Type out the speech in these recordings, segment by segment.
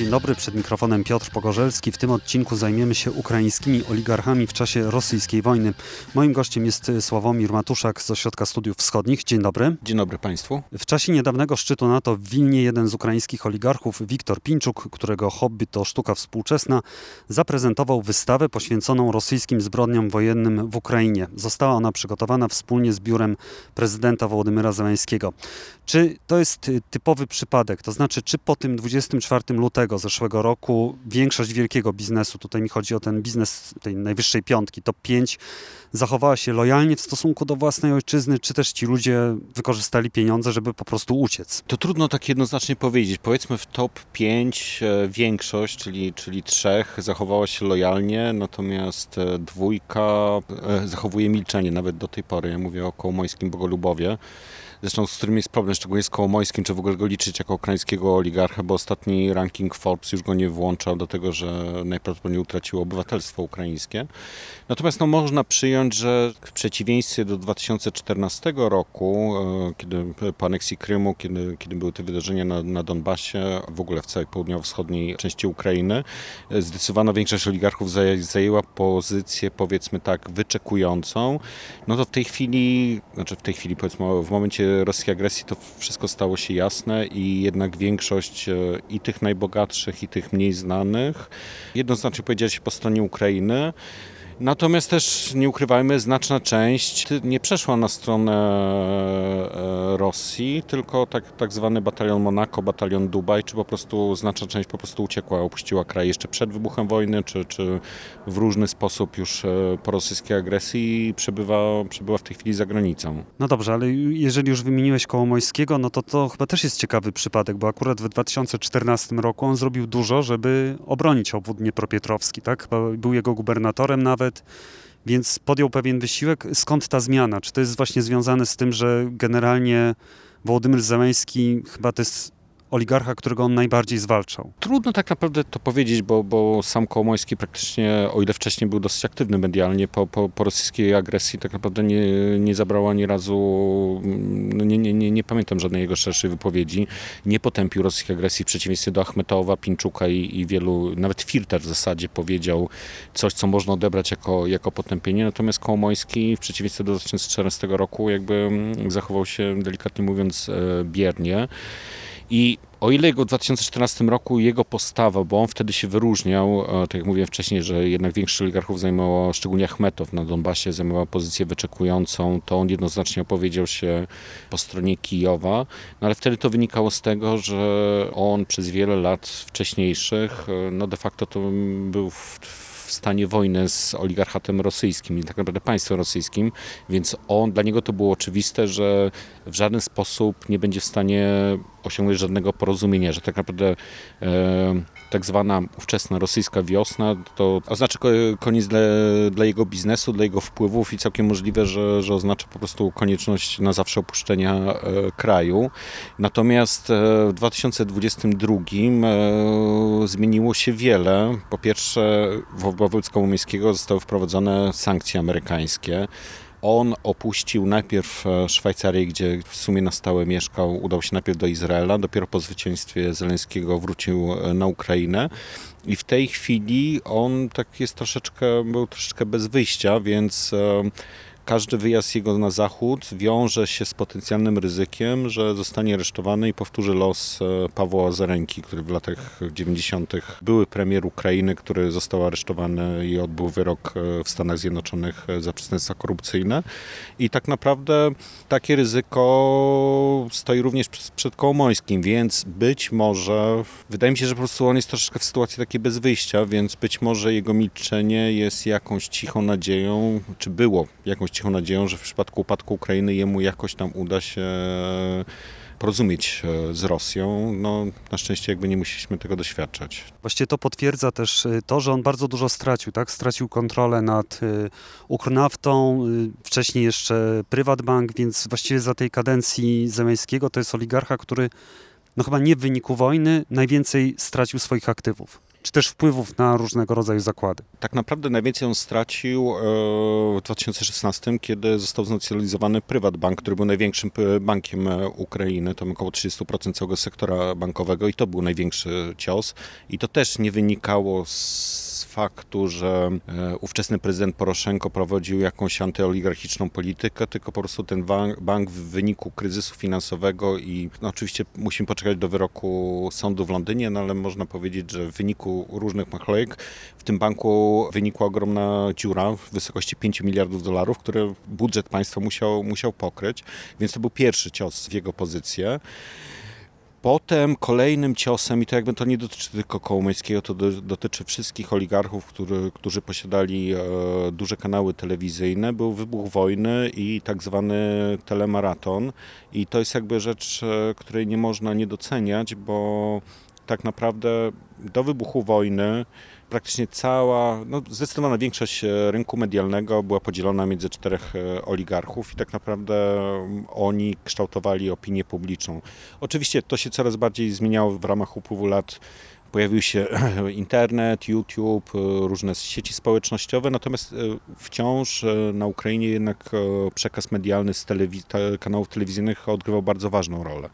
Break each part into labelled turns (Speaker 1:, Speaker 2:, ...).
Speaker 1: Dzień dobry, przed mikrofonem Piotr Pogorzelski. W tym odcinku zajmiemy się ukraińskimi oligarchami w czasie rosyjskiej wojny. Moim gościem jest Sławomir Matuszak z Ośrodka Studiów Wschodnich. Dzień dobry.
Speaker 2: Dzień dobry Państwu.
Speaker 1: W czasie niedawnego szczytu NATO w Wilnie jeden z ukraińskich oligarchów, Wiktor Pinczuk, którego hobby to sztuka współczesna, zaprezentował wystawę poświęconą rosyjskim zbrodniom wojennym w Ukrainie. Została ona przygotowana wspólnie z biurem prezydenta Wołodymyra Zeleńskiego. Czy to jest typowy przypadek? To znaczy, czy po tym 24 lutego zeszłego roku większość wielkiego biznesu, tutaj mi chodzi o ten biznes tej najwyższej piątki, top 5, zachowała się lojalnie w stosunku do własnej ojczyzny, czy też ci ludzie wykorzystali pieniądze, żeby po prostu uciec?
Speaker 2: To trudno tak jednoznacznie powiedzieć. Powiedzmy w top 5 e, większość, czyli, czyli trzech, zachowała się lojalnie, natomiast e, dwójka e, zachowuje milczenie nawet do tej pory. Ja mówię o Kołomojskim Bogolubowie zresztą z którym jest problem, szczególnie z Kołomojskim, czy w ogóle go liczyć jako ukraińskiego oligarcha, bo ostatni ranking Forbes już go nie włączał do tego, że najprawdopodobniej utracił obywatelstwo ukraińskie. Natomiast no, można przyjąć, że w przeciwieństwie do 2014 roku, e, kiedy po aneksji Krymu, kiedy, kiedy były te wydarzenia na, na Donbasie, w ogóle w całej południowo-wschodniej części Ukrainy, e, zdecydowana większość oligarchów zajęła pozycję, powiedzmy tak, wyczekującą. No to w tej chwili, znaczy w tej chwili, powiedzmy, w momencie rosyjskiej agresji to wszystko stało się jasne i jednak większość e, i tych najbogatszych, i tych mniej znanych jednoznacznie powiedziała się po stronie Ukrainy. Natomiast też nie ukrywajmy, znaczna część nie przeszła na stronę e, Rosji, tylko tak, tak zwany batalion Monako, batalion Dubaj, czy po prostu znaczna część po prostu uciekła, opuściła kraj jeszcze przed wybuchem wojny, czy, czy w różny sposób już e, po rosyjskiej agresji przebywa, przebywa w tej chwili za granicą.
Speaker 1: No dobrze, ale jeżeli już wymieniłeś Kołomojskiego, no to to chyba też jest ciekawy przypadek, bo akurat w 2014 roku on zrobił dużo, żeby obronić obwód Dniepropietrowski, tak? Był jego gubernatorem nawet, więc podjął pewien wysiłek. Skąd ta zmiana? Czy to jest właśnie związane z tym, że generalnie Wołodymyr Zeleński chyba to jest oligarcha, którego on najbardziej zwalczał?
Speaker 2: Trudno tak naprawdę to powiedzieć, bo, bo sam Kołomojski praktycznie, o ile wcześniej był dosyć aktywny medialnie, po, po, po rosyjskiej agresji tak naprawdę nie, nie zabrał ani razu, no nie, nie, nie, nie pamiętam żadnej jego szerszej wypowiedzi, nie potępił rosyjskiej agresji w przeciwieństwie do Achmetowa, Pinczuka i, i wielu, nawet Filter w zasadzie powiedział coś, co można odebrać jako, jako potępienie, natomiast Kołomojski w przeciwieństwie do 2014 roku jakby zachował się delikatnie mówiąc e, biernie. I o ile jego w 2014 roku jego postawa, bo on wtedy się wyróżniał, e, tak jak mówiłem wcześniej, że jednak większość oligarchów zajmowało, szczególnie Achmetow na Donbasie, zajmował pozycję wyczekującą, to on jednoznacznie opowiedział się po stronie Kijowa, no ale wtedy to wynikało z tego, że on przez wiele lat wcześniejszych, e, no de facto to był w, w stanie wojny z oligarchatem rosyjskim i tak naprawdę państwem rosyjskim, więc on, dla niego to było oczywiste, że w żaden sposób nie będzie w stanie osiągnąć żadnego porozumienia, że tak naprawdę e, tak zwana ówczesna rosyjska wiosna to oznacza koniec dla, dla, jego biznesu, dla jego wpływów i całkiem możliwe, że, że oznacza po prostu konieczność na zawsze opuszczenia e, kraju. Natomiast e, w 2022 e, zmieniło się wiele. Po pierwsze, wobec Kołomiejskiego zostały wprowadzone sankcje amerykańskie. On opuścił najpierw e, Szwajcarię, gdzie w sumie na stałe mieszkał, udał się najpierw do Izraela, dopiero po zwycięstwie Zeleńskiego wrócił e, na Ukrainę. I w tej chwili on tak jest troszeczkę, był troszeczkę bez wyjścia, więc e, każdy wyjazd jego na zachód wiąże się z potencjalnym ryzykiem, że zostanie aresztowany i powtórzy los e, Pawła Zarenki, który w latach 90. były premier Ukrainy, który został aresztowany i odbył wyrok e, w Stanach Zjednoczonych e, za przestępstwa korupcyjne. I tak naprawdę takie ryzyko stoi również przed Kołomońskim, więc być może, wydaje mi się, że po prostu on jest troszeczkę w sytuacji takiej bez wyjścia, więc być może jego milczenie jest jakąś cichą nadzieją, czy było jakąś cichą nadzieją, że w przypadku upadku Ukrainy jemu jakoś tam uda się porozumieć e, z Rosją. No, na szczęście jakby nie musieliśmy tego doświadczać.
Speaker 1: Właściwie to potwierdza też e, to, że on bardzo dużo stracił, tak? Stracił kontrolę nad e, Ukrnaftą, wcześniej jeszcze Prywatbank, więc właściwie za tej kadencji Zeleńskiego to jest oligarcha, który no chyba nie w wyniku wojny najwięcej stracił swoich aktywów. Czy też wpływów na różnego rodzaju zakłady.
Speaker 2: Tak naprawdę najwięcej on stracił e, w 2016, kiedy został znacjonalizowany Prywatbank, który był największym bankiem e, Ukrainy, to około 30% całego sektora bankowego i to był największy cios. I to też nie wynikało z faktu, że e, ówczesny prezydent Poroszenko prowadził jakąś antyoligarchiczną politykę, tylko po prostu ten bank w wyniku kryzysu finansowego i no oczywiście musimy poczekać do wyroku sądu w Londynie, no ale można powiedzieć, że w wyniku różnych machlojek w tym banku wynikła ogromna dziura w wysokości 5 miliardów dolarów, które budżet państwa musiał, musiał pokryć, więc to był pierwszy cios w jego pozycję. Potem kolejnym ciosem, i to jakby to nie dotyczy tylko Kołomiejskiego, to do, dotyczy wszystkich oligarchów, który, którzy posiadali e, duże kanały telewizyjne, był wybuch wojny i tak zwany telemaraton. I to jest jakby rzecz, e, której nie można nie doceniać, bo tak naprawdę do wybuchu wojny praktycznie cała, no zdecydowana większość e, rynku medialnego była podzielona między czterech e, oligarchów i tak naprawdę oni kształtowali opinię publiczną. Oczywiście to się coraz bardziej zmieniało w ramach upływu lat Pojawił się internet, YouTube, e, różne sieci społecznościowe, natomiast wciąż na Ukrainie jednak przekaz medialny z telewiz kanałów telewizyjnych odgrywał bardzo ważną rolę.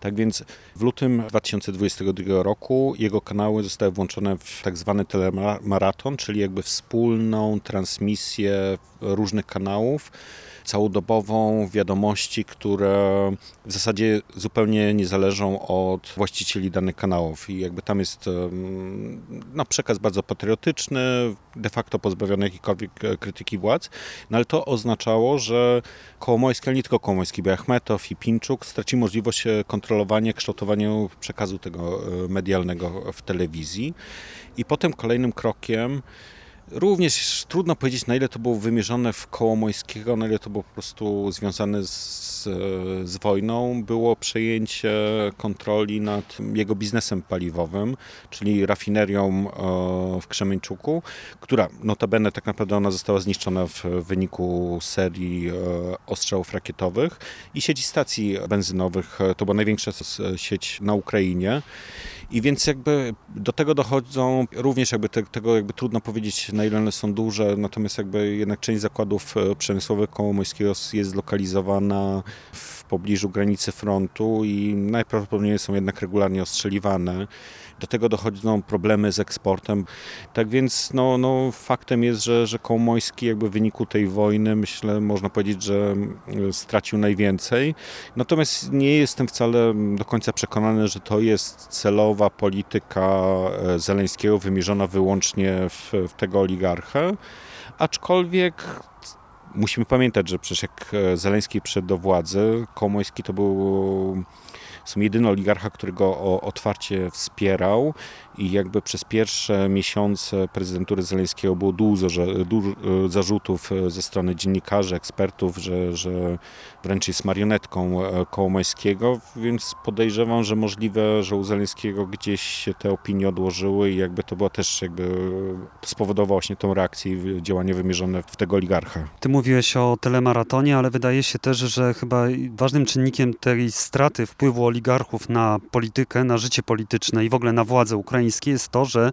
Speaker 2: Tak więc w lutym 2022 roku jego kanały zostały włączone w tak zwany telemaraton, czyli jakby wspólną transmisję różnych kanałów całodobową wiadomości, które w zasadzie zupełnie nie zależą od właścicieli danych kanałów. I jakby tam jest no, przekaz bardzo patriotyczny, de facto pozbawiony jakiejkolwiek e, krytyki władz, no ale to oznaczało, że Kołomojski, ale nie tylko Kołomojski, bo Achmetow i Pinczuk straci możliwość e, kontrolowania, kształtowania przekazu tego e, medialnego w telewizji. I potem kolejnym krokiem Również trudno powiedzieć, na ile to było wymierzone w koło Mojskiego, na ile to było po prostu związane z, z wojną, było przejęcie kontroli nad jego biznesem paliwowym, czyli rafinerią e, w Krzemieńczuku, która notabene tak naprawdę ona została zniszczona w wyniku serii e, ostrzałów rakietowych i sieci stacji benzynowych. To była największa sieć na Ukrainie. I więc jakby do tego dochodzą również jakby te, tego jakby trudno powiedzieć na ile one są duże, natomiast jakby jednak część zakładów e, przemysłowych koło Mojskiego jest zlokalizowana w pobliżu granicy frontu i najprawdopodobniej są jednak regularnie ostrzeliwane. Do tego dochodzą problemy z eksportem. Tak więc no, no, faktem jest, że, że Kołomojski jakby w wyniku tej wojny myślę, można powiedzieć, że mm, stracił najwięcej. Natomiast nie jestem wcale do końca przekonany, że to jest celowa polityka e, Zeleńskiego wymierzona wyłącznie w, w tego oligarchę. Aczkolwiek musimy pamiętać, że przecież jak e, Zeleński przyszedł do władzy, Kołomojski to był są jedyny oligarcha, który go otwarcie wspierał i jakby przez pierwsze miesiące prezydentury Zeleńskiego było dużo, dużo zarzutów e, ze strony dziennikarzy, ekspertów, że, że wręcz jest marionetką e, Kołomańskiego, więc podejrzewam, że możliwe, że u Zeleńskiego gdzieś się te opinie odłożyły i jakby to było też jakby spowodowało właśnie tą reakcję i działanie wymierzone w tego oligarcha.
Speaker 1: Ty mówiłeś o telemaratonie, ale wydaje się też, że chyba ważnym czynnikiem tej straty wpływu oligarchów na politykę, na życie polityczne i w ogóle na władzę jest to, że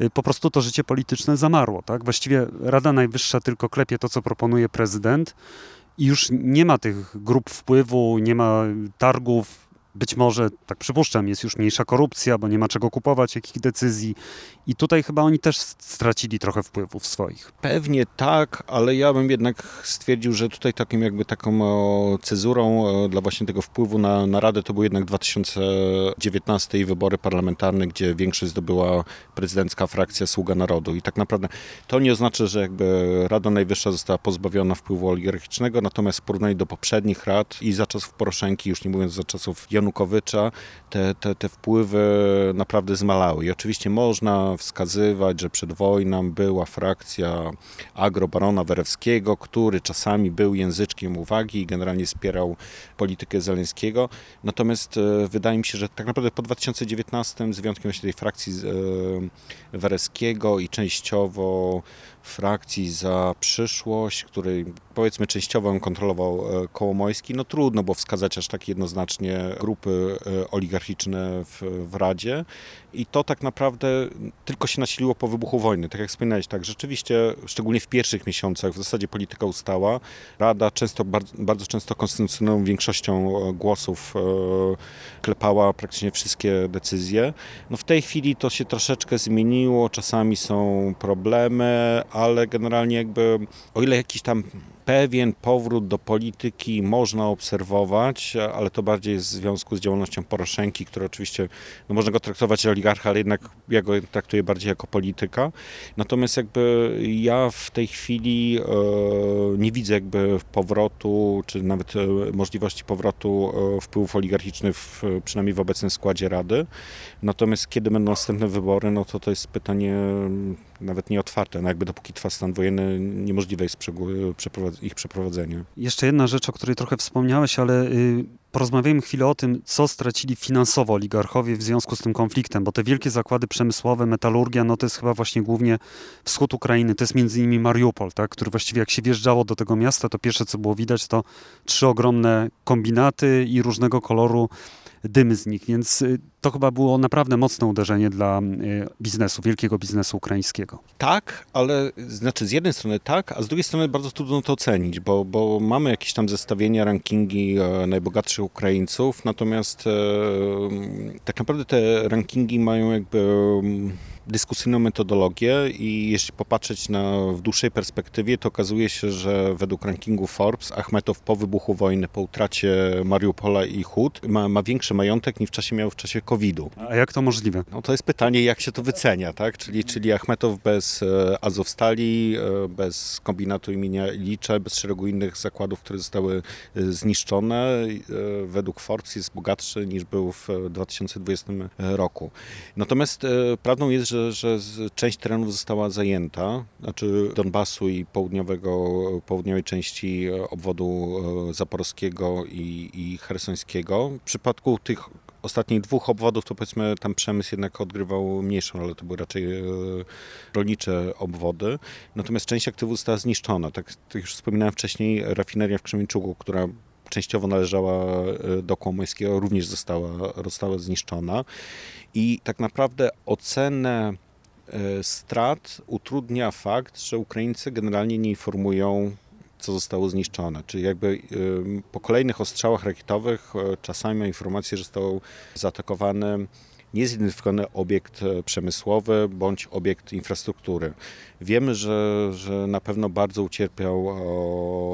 Speaker 1: y, po prostu to życie polityczne zamarło. Tak? Właściwie Rada Najwyższa tylko klepie to, co proponuje prezydent i już nie ma tych grup wpływu, nie ma targów, być może, tak przypuszczam, jest już mniejsza korupcja, bo nie ma czego kupować, jakich decyzji. I tutaj chyba oni też stracili trochę wpływów swoich.
Speaker 2: Pewnie tak, ale ja bym jednak stwierdził, że tutaj takim jakby taką cezurą dla właśnie tego wpływu na, na Radę to był jednak 2019 i wybory parlamentarne, gdzie większość zdobyła prezydencka frakcja Sługa Narodu. I tak naprawdę to nie oznacza, że jakby Rada Najwyższa została pozbawiona wpływu oligarchicznego, natomiast w porównaniu do poprzednich rad i za czasów Poroszenki, już nie mówiąc za czasów Jan Janukowycza te, te, te wpływy naprawdę zmalały. I oczywiście można wskazywać, że przed wojną była frakcja agrobarona Werewskiego, który czasami był języczkiem uwagi i generalnie wspierał politykę Zeleńskiego. Natomiast e, wydaje mi się, że tak naprawdę po 2019, z wyjątkiem właśnie tej frakcji e, Werewskiego i częściowo frakcji za przyszłość, której powiedzmy częściowo kontrolował e, Kołomojski, no trudno było wskazać aż tak jednoznacznie grupy e, oligarchiczne w, w Radzie i to tak naprawdę tylko się nasiliło po wybuchu wojny. Tak jak wspominałeś, tak, rzeczywiście, szczególnie w pierwszych miesiącach w zasadzie polityka ustała. Rada często, bardzo, bardzo często konstytucyjną większością e, głosów klepała praktycznie wszystkie decyzje. No w tej chwili to się troszeczkę zmieniło, czasami są problemy, ale generalnie jakby o ile jakiś tam pewien powrót do polityki można obserwować, ale to bardziej w związku z działalnością Poroszenki, który oczywiście, no można go traktować oligarcha, ale jednak ja go traktuję bardziej jako polityka. Natomiast jakby ja w tej chwili e, nie widzę jakby powrotu, czy nawet e, możliwości powrotu e, wpływów oligarchicznych, w, przynajmniej w obecnym składzie Rady. Natomiast kiedy będą następne wybory, no to to jest pytanie nawet nie otwarte. No jakby dopóki trwa stan wojenny, niemożliwe jest ich przeprowadzenie.
Speaker 1: Jeszcze jedna rzecz, o której trochę wspomniałeś, ale y, porozmawiajmy chwilę o tym, co stracili finansowo oligarchowie w związku z tym konfliktem, bo te wielkie zakłady przemysłowe, metalurgia, no to jest chyba właśnie głównie wschód Ukrainy, to jest między innymi Mariupol, tak, który właściwie jak się wjeżdżało do tego miasta, to pierwsze co było widać to trzy ogromne kombinaty i różnego koloru dymy z nich, więc y, to chyba było naprawdę mocne uderzenie dla y, biznesu, wielkiego biznesu ukraińskiego.
Speaker 2: Tak, ale znaczy z jednej strony tak, a z drugiej strony bardzo trudno to ocenić, bo, bo mamy jakieś tam zestawienia, rankingi e, najbogatszych Ukraińców, natomiast e, tak naprawdę te rankingi mają jakby dyskusyjną metodologię i jeśli popatrzeć na w dłuższej perspektywie, to okazuje się, że według rankingu Forbes Achmetow po wybuchu wojny, po utracie Mariupola i Hud ma, ma większy majątek niż w czasie miał w czasie COVID-u.
Speaker 1: A jak to możliwe?
Speaker 2: No to jest pytanie, jak się to wycenia, tak? Czyli, czyli Achmetow bez e, Azowstali, e, bez kombinatu imienia Ilicza, bez szeregu innych zakładów, które zostały e, zniszczone, według Forbes jest bogatszy niż był w 2020 roku. Natomiast prawdą jest, że że, że część terenów została zajęta, znaczy Donbasu i południowego, południowej części obwodu e, zaporowskiego i, i. W przypadku tych ostatnich dwóch obwodów to powiedzmy tam przemysł jednak odgrywał mniejszą rolę, to były raczej e, rolnicze obwody. Natomiast część aktywów została zniszczona. Tak, jak już wspominałem wcześniej, rafineria w Krzemińczugu, która częściowo należała e, do Kłomońskiego, również została, została zniszczona. I tak naprawdę ocenę e, strat utrudnia fakt, że Ukraińcy generalnie nie informują, co zostało zniszczone. Czyli jakby po kolejnych ostrzałach rakietowych e, czasami ma informację, że został zaatakowany niezidentyfikowany obiekt przemysłowy bądź obiekt infrastruktury. Wiemy, że, że na pewno bardzo ucierpiał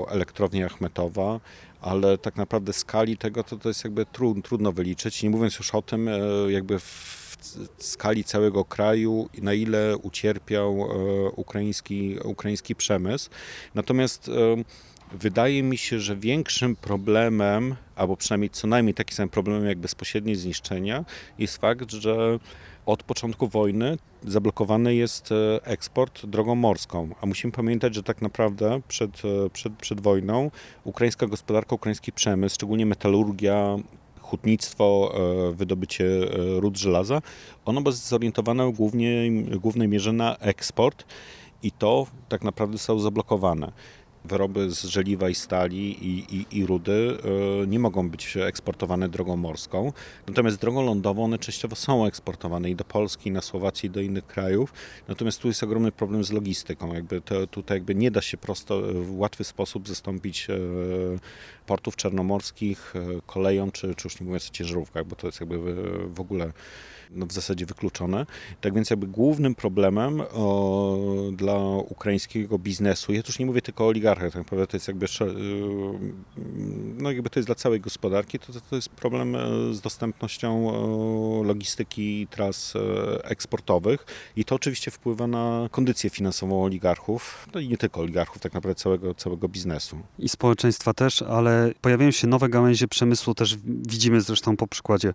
Speaker 2: elektrownia Achmetowa ale tak naprawdę skali tego to, to jest jakby trud, trudno wyliczyć, nie mówiąc już o tym e, jakby w skali całego kraju, na ile ucierpiał e, ukraiński, ukraiński przemysł. Natomiast e, wydaje mi się, że większym problemem, albo przynajmniej co najmniej taki sam problemem jak bezpośrednie zniszczenia, jest fakt, że od początku wojny zablokowany jest e, eksport drogą morską. A musimy pamiętać, że tak naprawdę przed, e, przed, przed wojną ukraińska gospodarka, ukraiński przemysł, szczególnie metalurgia, hutnictwo, e, wydobycie ród żelaza, ono było zorientowane głównie, w głównej mierze na eksport i to tak naprawdę zostało zablokowane wyroby z żeliwa i stali i, i, i, rudy e, nie mogą być eksportowane drogą morską. Natomiast drogą lądową one częściowo są eksportowane i do Polski, i na Słowację, i do innych krajów. Natomiast tu jest ogromny problem z logistyką. Jakby to, tutaj jakby nie da się prosto w łatwy sposób zastąpić e, portów czarnomorskich e, koleją, czy, czy już nie mówiąc o ciężarówkach, bo to jest jakby w ogóle no, w zasadzie wykluczone. Tak więc jakby głównym problemem o, dla ukraińskiego biznesu, ja tu już nie mówię tylko o oligarchach, tak naprawdę to jest jakby, y, no jakby to jest dla całej gospodarki, to, to jest problem e, z dostępnością logistyki tras e, eksportowych i to oczywiście wpływa na kondycję finansową oligarchów, no i nie tylko oligarchów, tak naprawdę całego, całego biznesu.
Speaker 1: I społeczeństwa też, ale pojawiają się nowe gałęzie przemysłu, też widzimy zresztą po przykładzie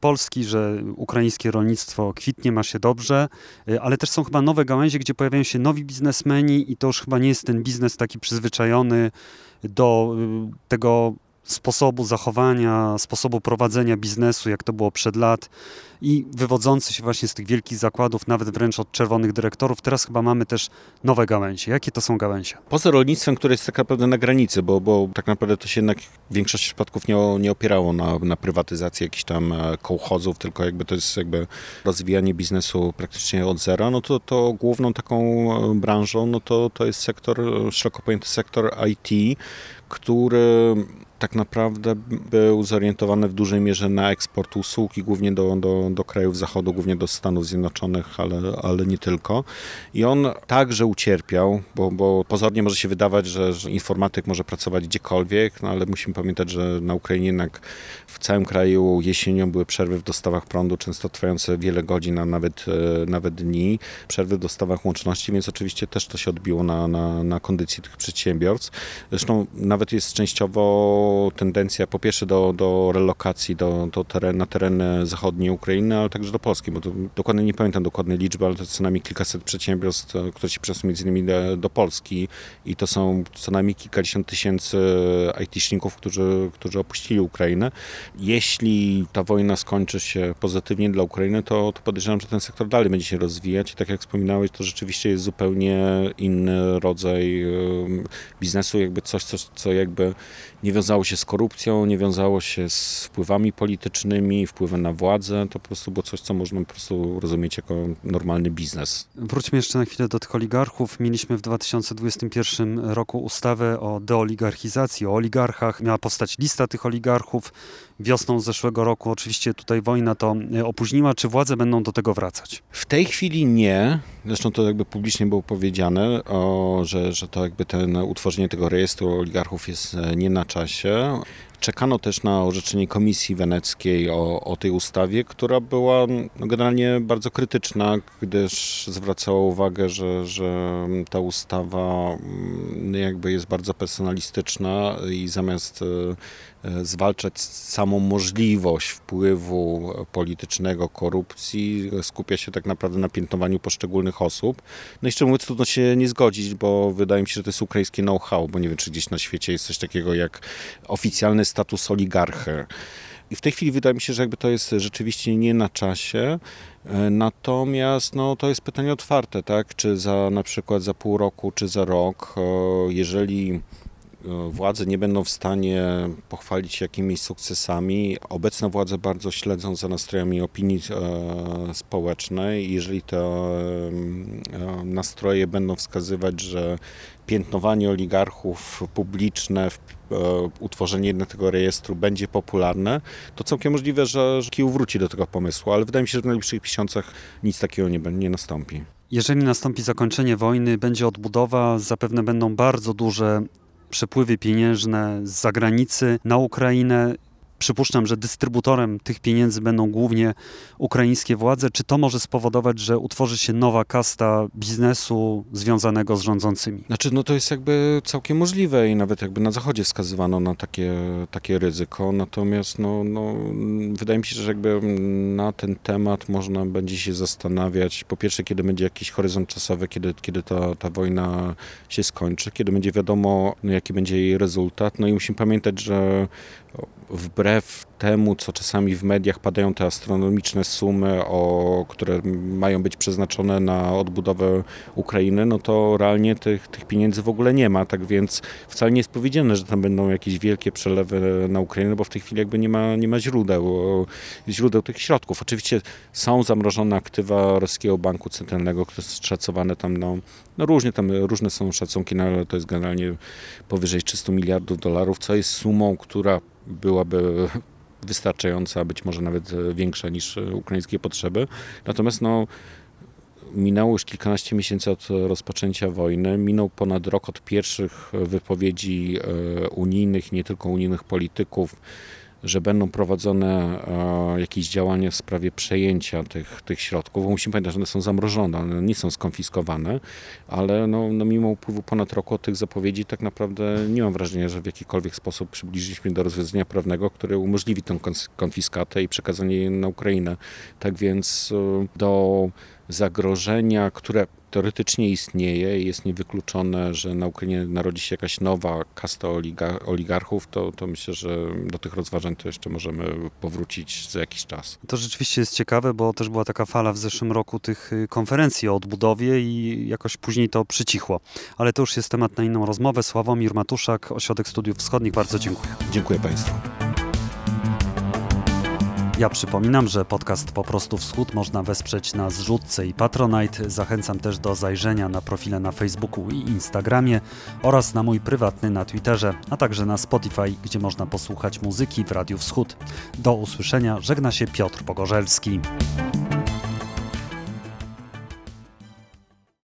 Speaker 1: Polski, że ukraińscy polskie rolnictwo kwitnie, ma się dobrze, y, ale też są chyba nowe gałęzie, gdzie pojawiają się nowi biznesmeni i to już chyba nie jest ten biznes taki przyzwyczajony do y, tego sposobu zachowania, sposobu prowadzenia biznesu, jak to było przed lat i wywodzący się właśnie z tych wielkich zakładów, nawet wręcz od czerwonych dyrektorów. Teraz chyba mamy też nowe gałęzie. Jakie to są gałęzie?
Speaker 2: Poza rolnictwem, które jest tak naprawdę na granicy, bo, bo tak naprawdę to się jednak w większości przypadków nie, nie opierało na, na prywatyzacji jakichś tam e, kołchozów, tylko jakby to jest jakby rozwijanie biznesu praktycznie od zera, no to, to główną taką e, branżą, no to, to jest sektor, e, szeroko pojęty sektor IT, który tak naprawdę był zorientowany w dużej mierze na eksport usług i głównie do, do, do krajów zachodu, głównie do Stanów Zjednoczonych, ale, ale nie tylko. I on także ucierpiał, bo, bo pozornie może się wydawać, że, że informatyk może pracować gdziekolwiek, no ale musimy pamiętać, że na Ukrainie jednak w całym kraju jesienią były przerwy w dostawach prądu, często trwające wiele godzin, a nawet, e, nawet dni, przerwy w dostawach łączności, więc oczywiście też to się odbiło na, na, na kondycji tych przedsiębiorstw. Zresztą nawet jest częściowo tendencja po pierwsze do, do relokacji do, do teren, na tereny zachodniej Ukrainy, ale także do Polski, bo to, dokładnie nie pamiętam dokładnej liczby, ale to co najmniej kilkaset przedsiębiorstw, e, które się przesuną między innymi do, do Polski i to są co najmniej kilkadziesiąt tysięcy IT-szników, którzy, którzy opuścili Ukrainę. Jeśli ta wojna skończy się pozytywnie dla Ukrainy, to, to podejrzewam, że ten sektor dalej będzie się rozwijać i tak jak wspominałeś, to rzeczywiście jest zupełnie inny rodzaj biznesu, jakby coś, co, co jakby nie wiązało się z korupcją, nie wiązało się z wpływami politycznymi, wpływem na władzę. To po prostu było coś, co można po prostu rozumieć jako normalny biznes.
Speaker 1: Wróćmy jeszcze na chwilę do tych oligarchów. Mieliśmy w 2021 roku ustawę o deoligarchizacji, o oligarchach. Miała powstać lista tych oligarchów. Wiosną zeszłego roku oczywiście tutaj wojna to e, opóźniła. Czy władze będą do tego wracać?
Speaker 2: W tej chwili nie. Zresztą to jakby publicznie było powiedziane, o, że, że to jakby ten utworzenie tego rejestru oligarchów jest e, nie na czasie. Czekano też na orzeczenie Komisji Weneckiej o, o tej ustawie, która była no, generalnie bardzo krytyczna, gdyż zwracała uwagę, że, że ta ustawa mm, jakby jest bardzo personalistyczna i zamiast e, zwalczać samą możliwość wpływu politycznego, korupcji, skupia się tak naprawdę na piętnowaniu poszczególnych osób. No i szczerze mówiąc, trudno się nie zgodzić, bo wydaje mi się, że to jest ukraińskie know-how, bo nie wiem, czy gdzieś na świecie jest coś takiego jak oficjalny status oligarchy. I w tej chwili wydaje mi się, że jakby to jest rzeczywiście nie na czasie. E, natomiast no, to jest pytanie otwarte, tak? Czy za na przykład za pół roku, czy za rok, e, jeżeli władze nie będą w stanie pochwalić się jakimiś sukcesami. Obecne władze bardzo śledzą za nastrojami opinii e, społecznej. Jeżeli te e, nastroje będą wskazywać, że piętnowanie oligarchów publiczne, utworzenie jednego rejestru będzie popularne, to całkiem możliwe, że, Kijów wróci do tego pomysłu, ale wydaje mi się, że w najbliższych miesiącach nic takiego nie, nie nastąpi.
Speaker 1: Jeżeli nastąpi zakończenie wojny, będzie odbudowa, zapewne będą bardzo duże przepływy pieniężne z zagranicy na Ukrainę Przypuszczam, że dystrybutorem tych pieniędzy będą głównie ukraińskie władze. Czy to może spowodować, że utworzy się nowa kasta biznesu związanego z rządzącymi?
Speaker 2: Znaczy, no to jest jakby całkiem możliwe i nawet jakby na Zachodzie wskazywano na takie, takie ryzyko. Natomiast no, no, wydaje mi się, że jakby na ten temat można będzie się zastanawiać. Po pierwsze, kiedy będzie jakiś horyzont czasowy, kiedy, kiedy ta, ta wojna się skończy, kiedy będzie wiadomo, no, jaki będzie jej rezultat. No i musimy pamiętać, że wbrew breve. Temu, co czasami w mediach padają te astronomiczne sumy, o, które mają być przeznaczone na odbudowę Ukrainy, no to realnie tych, tych pieniędzy w ogóle nie ma, tak więc wcale nie jest powiedziane, że tam będą jakieś wielkie przelewy na Ukrainę, bo w tej chwili jakby nie ma, nie ma źródeł, źródeł tych środków. Oczywiście są zamrożone aktywa Rosyjskiego Banku Centralnego, które są szacowane tam, no, no różnie tam, różne są szacunki, no ale to jest generalnie powyżej 300 miliardów dolarów, co jest sumą, która byłaby wystarczająca, być może nawet większa niż ukraińskie potrzeby. Natomiast no, minęło już kilkanaście miesięcy od rozpoczęcia wojny, minął ponad rok od pierwszych wypowiedzi e, unijnych, nie tylko unijnych polityków, że będą prowadzone e, jakieś działania w sprawie przejęcia tych, tych środków. Bo musimy pamiętać, że one są zamrożone, one nie są skonfiskowane, ale no, no mimo upływu ponad roku od tych zapowiedzi tak naprawdę nie mam wrażenia, że w jakikolwiek sposób przybliżyliśmy do rozwiązania prawnego, które umożliwi tę konfiskatę i przekazanie jej na Ukrainę. Tak więc e, do zagrożenia, które teoretycznie istnieje i jest niewykluczone, że na Ukrainie narodzi się jakaś nowa kasta oliga, oligarchów, to, to myślę, że do tych rozważań to jeszcze możemy powrócić za jakiś czas.
Speaker 1: To rzeczywiście jest ciekawe, bo też była taka fala w zeszłym roku tych y, konferencji o odbudowie i jakoś później to przycichło. Ale to już jest temat na inną rozmowę. Sławomir Matuszak, Ośrodek Studiów Wschodnich, bardzo dziękuję.
Speaker 2: Dziękuję Państwu.
Speaker 1: Ja przypominam, że podcast Po prostu Wschód można wesprzeć na zrzutce i Patronite. Zachęcam też do zajrzenia na profile na Facebooku i Instagramie oraz na mój prywatny na Twitterze, a także na Spotify, gdzie można posłuchać muzyki w Radiu Wschód. Do usłyszenia, żegna się Piotr Pogorzelski.